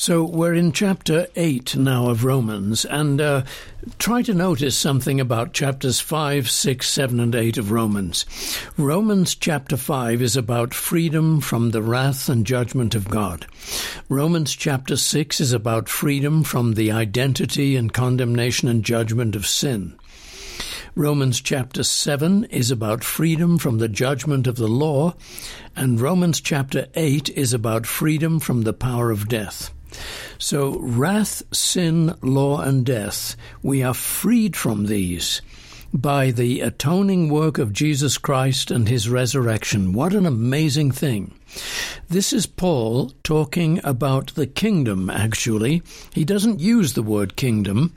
So we're in chapter 8 now of Romans, and uh, try to notice something about chapters 5, 6, 7, and 8 of Romans. Romans chapter 5 is about freedom from the wrath and judgment of God. Romans chapter 6 is about freedom from the identity and condemnation and judgment of sin. Romans chapter 7 is about freedom from the judgment of the law, and Romans chapter 8 is about freedom from the power of death. So, wrath, sin, law, and death, we are freed from these by the atoning work of Jesus Christ and his resurrection. What an amazing thing. This is Paul talking about the kingdom, actually. He doesn't use the word kingdom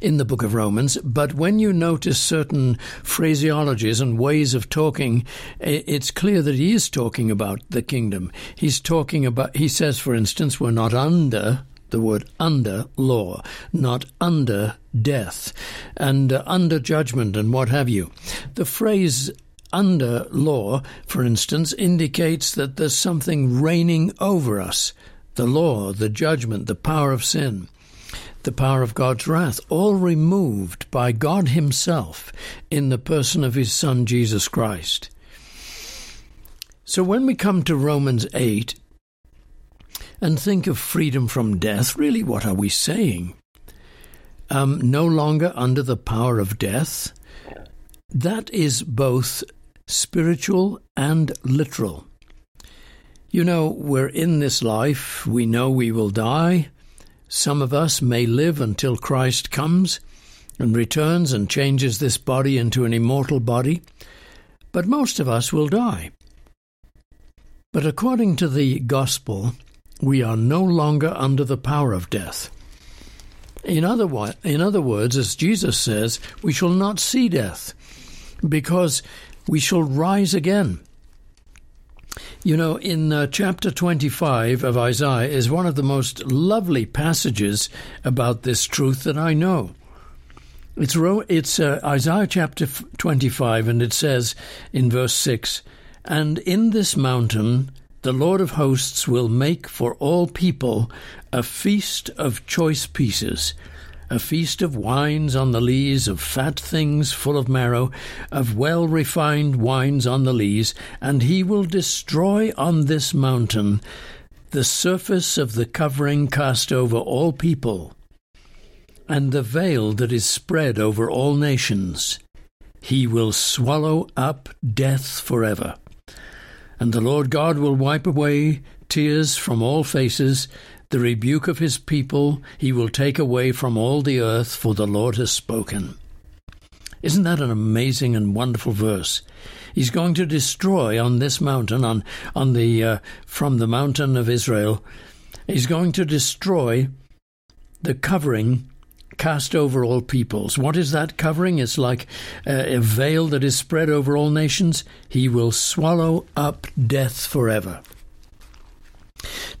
in the book of Romans, but when you notice certain phraseologies and ways of talking, it's clear that he is talking about the kingdom. He's talking about, he says, for instance, we're not under the word under law, not under death, and uh, under judgment and what have you. The phrase under law, for instance, indicates that there's something reigning over us the law, the judgment, the power of sin the power of God's wrath, all removed by God Himself in the person of His Son Jesus Christ. So when we come to Romans 8 and think of freedom from death, really what are we saying? Um, no longer under the power of death. That is both spiritual and literal. You know, we're in this life, we know we will die, some of us may live until Christ comes and returns and changes this body into an immortal body, but most of us will die. But according to the gospel, we are no longer under the power of death. In other, in other words, as Jesus says, we shall not see death, because we shall rise again. You know, in uh, chapter 25 of Isaiah is one of the most lovely passages about this truth that I know. It's, it's uh, Isaiah chapter 25, and it says in verse 6 And in this mountain the Lord of hosts will make for all people a feast of choice pieces a feast of wines on the lees, of fat things full of marrow, of well refined wines on the lees, and he will destroy on this mountain the surface of the covering cast over all people, and the veil that is spread over all nations. He will swallow up death forever. And the Lord God will wipe away tears from all faces, the rebuke of his people he will take away from all the earth, for the Lord has spoken. Isn't that an amazing and wonderful verse? He's going to destroy on this mountain, on on the uh, from the mountain of Israel. He's going to destroy the covering cast over all peoples. What is that covering? It's like a veil that is spread over all nations. He will swallow up death forever.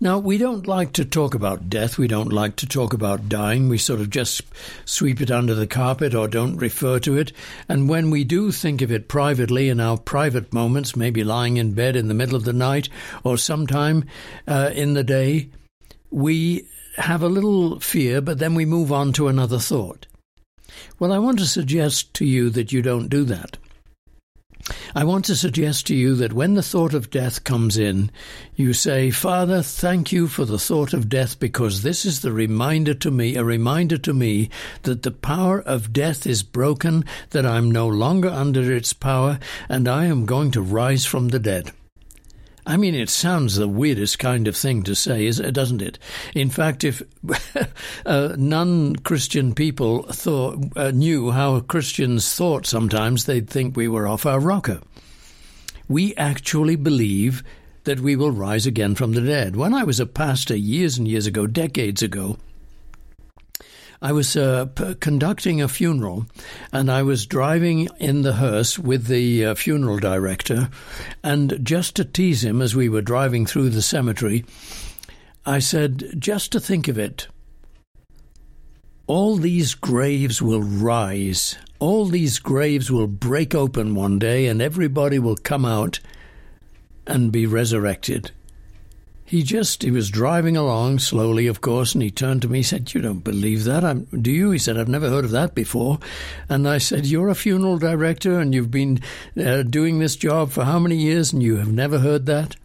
Now, we don't like to talk about death. We don't like to talk about dying. We sort of just sweep it under the carpet or don't refer to it. And when we do think of it privately in our private moments, maybe lying in bed in the middle of the night or sometime uh, in the day, we have a little fear, but then we move on to another thought. Well, I want to suggest to you that you don't do that. I want to suggest to you that when the thought of death comes in, you say, Father, thank you for the thought of death because this is the reminder to me, a reminder to me that the power of death is broken, that I'm no longer under its power, and I am going to rise from the dead. I mean, it sounds the weirdest kind of thing to say, doesn't it? In fact, if uh, non-Christian people thought uh, knew how Christians thought, sometimes they'd think we were off our rocker. We actually believe that we will rise again from the dead. When I was a pastor years and years ago, decades ago, I was uh, p- conducting a funeral, and I was driving in the hearse with the uh, funeral director. And just to tease him as we were driving through the cemetery, I said, Just to think of it, all these graves will rise. All these graves will break open one day, and everybody will come out and be resurrected. He just he was driving along slowly, of course, and he turned to me. He said, "You don't believe that, I'm, do you?" He said, "I've never heard of that before." And I said, "You're a funeral director, and you've been uh, doing this job for how many years, and you have never heard that?"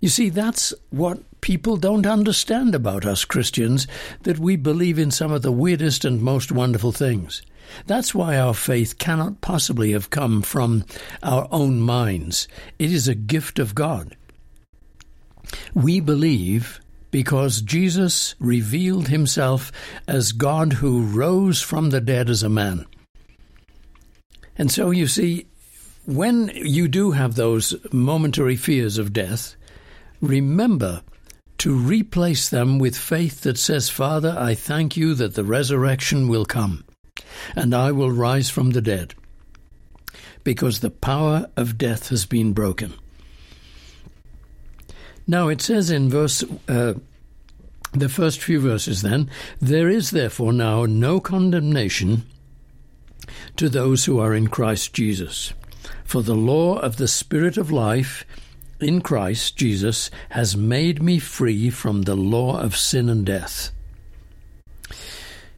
You see, that's what people don't understand about us Christians that we believe in some of the weirdest and most wonderful things. That's why our faith cannot possibly have come from our own minds. It is a gift of God. We believe because Jesus revealed himself as God who rose from the dead as a man. And so you see, when you do have those momentary fears of death, remember to replace them with faith that says, Father, I thank you that the resurrection will come, and I will rise from the dead, because the power of death has been broken. Now it says in verse, uh, the first few verses then, there is therefore now no condemnation to those who are in Christ Jesus. For the law of the Spirit of life in Christ Jesus has made me free from the law of sin and death.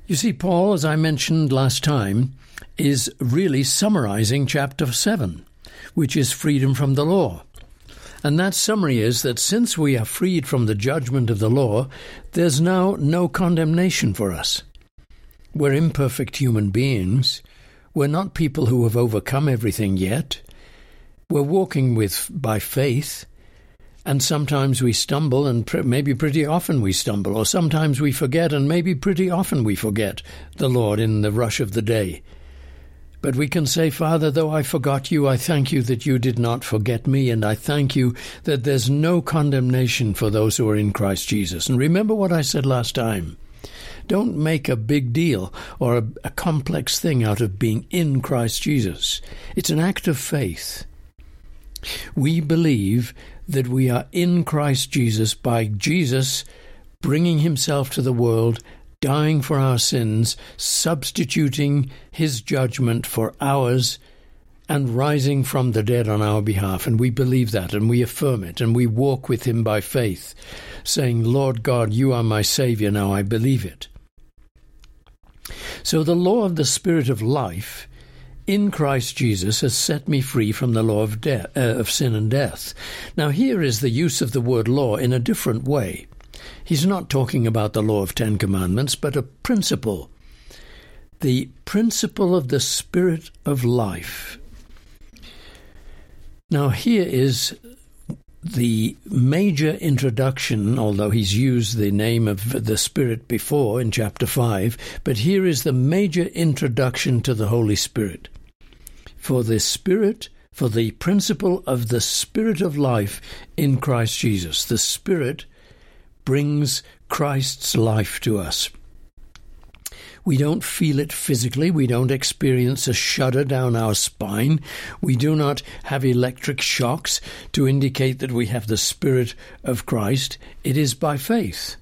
You see, Paul, as I mentioned last time, is really summarizing chapter 7, which is freedom from the law. And that summary is that since we are freed from the judgment of the law, there's now no condemnation for us. We're imperfect human beings. We're not people who have overcome everything yet. We're walking with by faith, and sometimes we stumble, and pr- maybe pretty often we stumble, or sometimes we forget, and maybe pretty often we forget the Lord in the rush of the day. But we can say, Father, though I forgot you, I thank you that you did not forget me, and I thank you that there's no condemnation for those who are in Christ Jesus. And remember what I said last time. Don't make a big deal or a, a complex thing out of being in Christ Jesus. It's an act of faith. We believe that we are in Christ Jesus by Jesus bringing himself to the world dying for our sins, substituting his judgment for ours, and rising from the dead on our behalf. And we believe that, and we affirm it, and we walk with him by faith, saying, Lord God, you are my Saviour, now I believe it. So the law of the Spirit of life in Christ Jesus has set me free from the law of, uh, of sin and death. Now, here is the use of the word law in a different way. He's not talking about the law of Ten Commandments, but a principle. The principle of the Spirit of life. Now, here is the major introduction, although he's used the name of the Spirit before in chapter 5, but here is the major introduction to the Holy Spirit. For the Spirit, for the principle of the Spirit of life in Christ Jesus. The Spirit brings Christ's life to us. We don't feel it physically. We don't experience a shudder down our spine. We do not have electric shocks to indicate that we have the Spirit of Christ. It is by faith.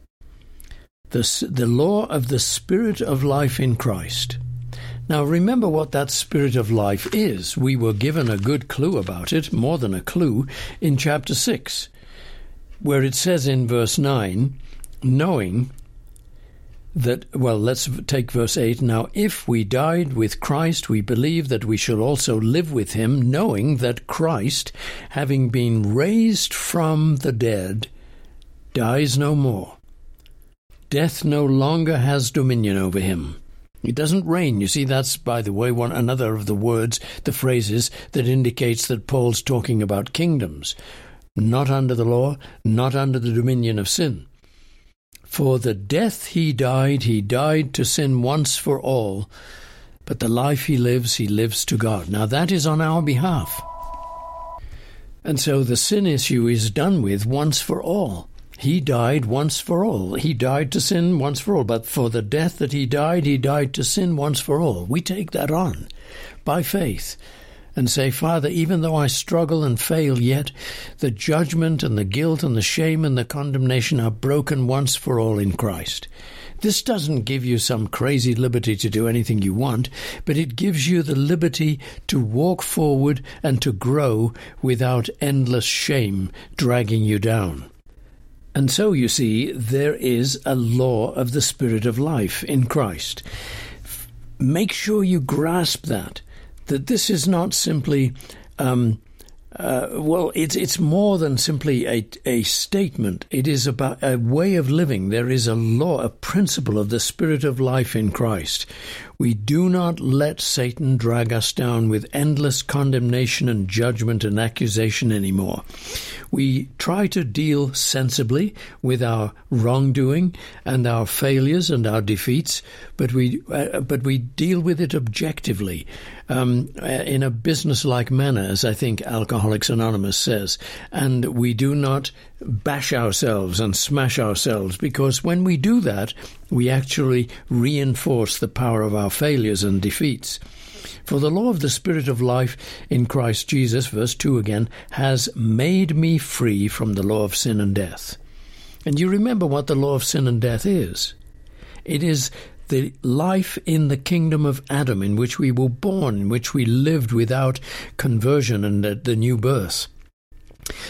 The, the law of the Spirit of life in Christ. Now, remember what that Spirit of life is. We were given a good clue about it, more than a clue, in chapter 6 where it says in verse 9, knowing that, well, let's take verse 8. Now, if we died with Christ, we believe that we shall also live with him, knowing that Christ, having been raised from the dead, dies no more. Death no longer has dominion over him. It doesn't reign. You see, that's, by the way, one another of the words, the phrases that indicates that Paul's talking about kingdoms not under the law, not under the dominion of sin. For the death he died, he died to sin once for all, but the life he lives, he lives to God. Now that is on our behalf. And so the sin issue is done with once for all. He died once for all. He died to sin once for all. But for the death that he died, he died to sin once for all. We take that on by faith and say, Father, even though I struggle and fail, yet the judgment and the guilt and the shame and the condemnation are broken once for all in Christ. This doesn't give you some crazy liberty to do anything you want, but it gives you the liberty to walk forward and to grow without endless shame dragging you down. And so, you see, there is a law of the Spirit of life in Christ. Make sure you grasp that, that this is not simply um, uh, well, it's it's more than simply a a statement. It is about a way of living. There is a law, a principle of the spirit of life in Christ. We do not let Satan drag us down with endless condemnation and judgment and accusation anymore. We try to deal sensibly with our wrongdoing and our failures and our defeats, but we uh, but we deal with it objectively um, uh, in a business-like manner, as I think Alcoholics Anonymous says, and we do not bash ourselves and smash ourselves because when we do that, we actually reinforce the power of our failures and defeats. For the law of the Spirit of life in Christ Jesus, verse 2 again, has made me free from the law of sin and death. And you remember what the law of sin and death is. It is the life in the kingdom of Adam in which we were born, in which we lived without conversion and the new birth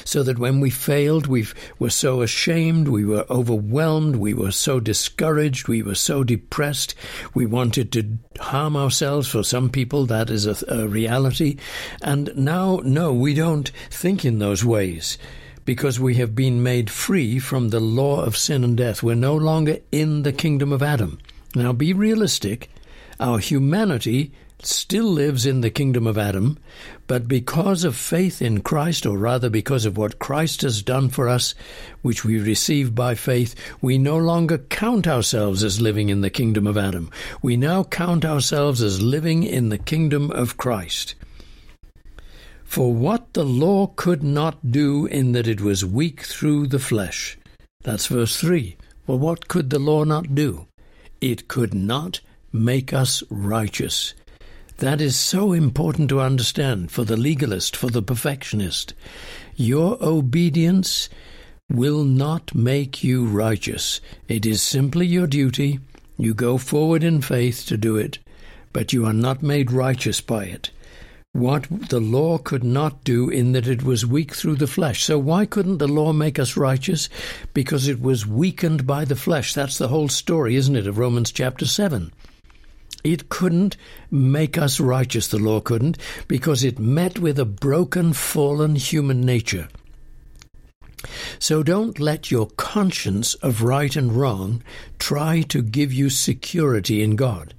so that when we failed, we were so ashamed, we were overwhelmed, we were so discouraged, we were so depressed, we wanted to harm ourselves. For some people, that is a, a reality. And now, no, we don't think in those ways because we have been made free from the law of sin and death. We're no longer in the kingdom of Adam. Now, be realistic. Our humanity still lives in the kingdom of Adam, but because of faith in Christ, or rather because of what Christ has done for us, which we receive by faith, we no longer count ourselves as living in the kingdom of Adam. We now count ourselves as living in the kingdom of Christ. For what the law could not do in that it was weak through the flesh. That's verse 3. Well, what could the law not do? It could not make us righteous. That is so important to understand for the legalist, for the perfectionist. Your obedience will not make you righteous. It is simply your duty. You go forward in faith to do it, but you are not made righteous by it. What the law could not do, in that it was weak through the flesh. So, why couldn't the law make us righteous? Because it was weakened by the flesh. That's the whole story, isn't it, of Romans chapter 7. It couldn't make us righteous, the law couldn't, because it met with a broken, fallen human nature. So don't let your conscience of right and wrong try to give you security in God.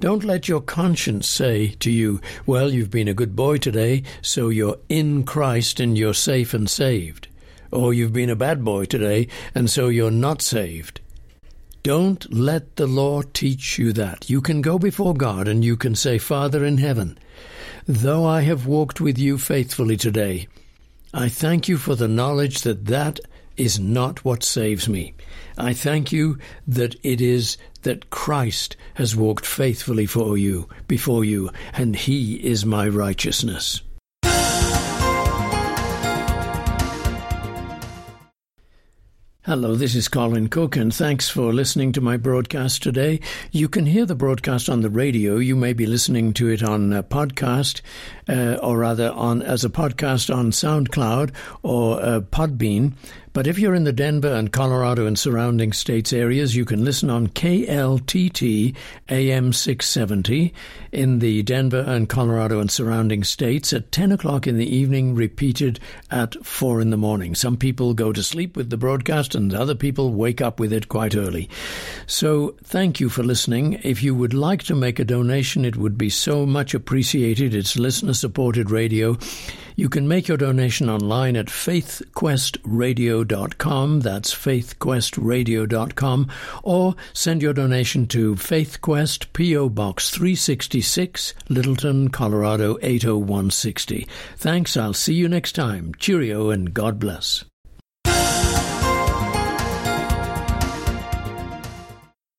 Don't let your conscience say to you, Well, you've been a good boy today, so you're in Christ and you're safe and saved. Or you've been a bad boy today, and so you're not saved. Don't let the law teach you that. You can go before God and you can say, Father in heaven, though I have walked with you faithfully today, I thank you for the knowledge that that is not what saves me. I thank you that it is that Christ has walked faithfully for you, before you, and he is my righteousness. Hello, this is Colin Cook, and thanks for listening to my broadcast today. You can hear the broadcast on the radio. You may be listening to it on a podcast, uh, or rather on as a podcast on SoundCloud or uh, Podbean. But if you're in the Denver and Colorado and surrounding states areas, you can listen on KLTT AM 670 in the Denver and Colorado and surrounding states at 10 o'clock in the evening, repeated at 4 in the morning. Some people go to sleep with the broadcast and other people wake up with it quite early. So thank you for listening. If you would like to make a donation, it would be so much appreciated. It's listener supported radio. You can make your donation online at faithquestradio.com. That's faithquestradio.com. Or send your donation to FaithQuest, P.O. Box 366, Littleton, Colorado 80160. Thanks. I'll see you next time. Cheerio and God bless.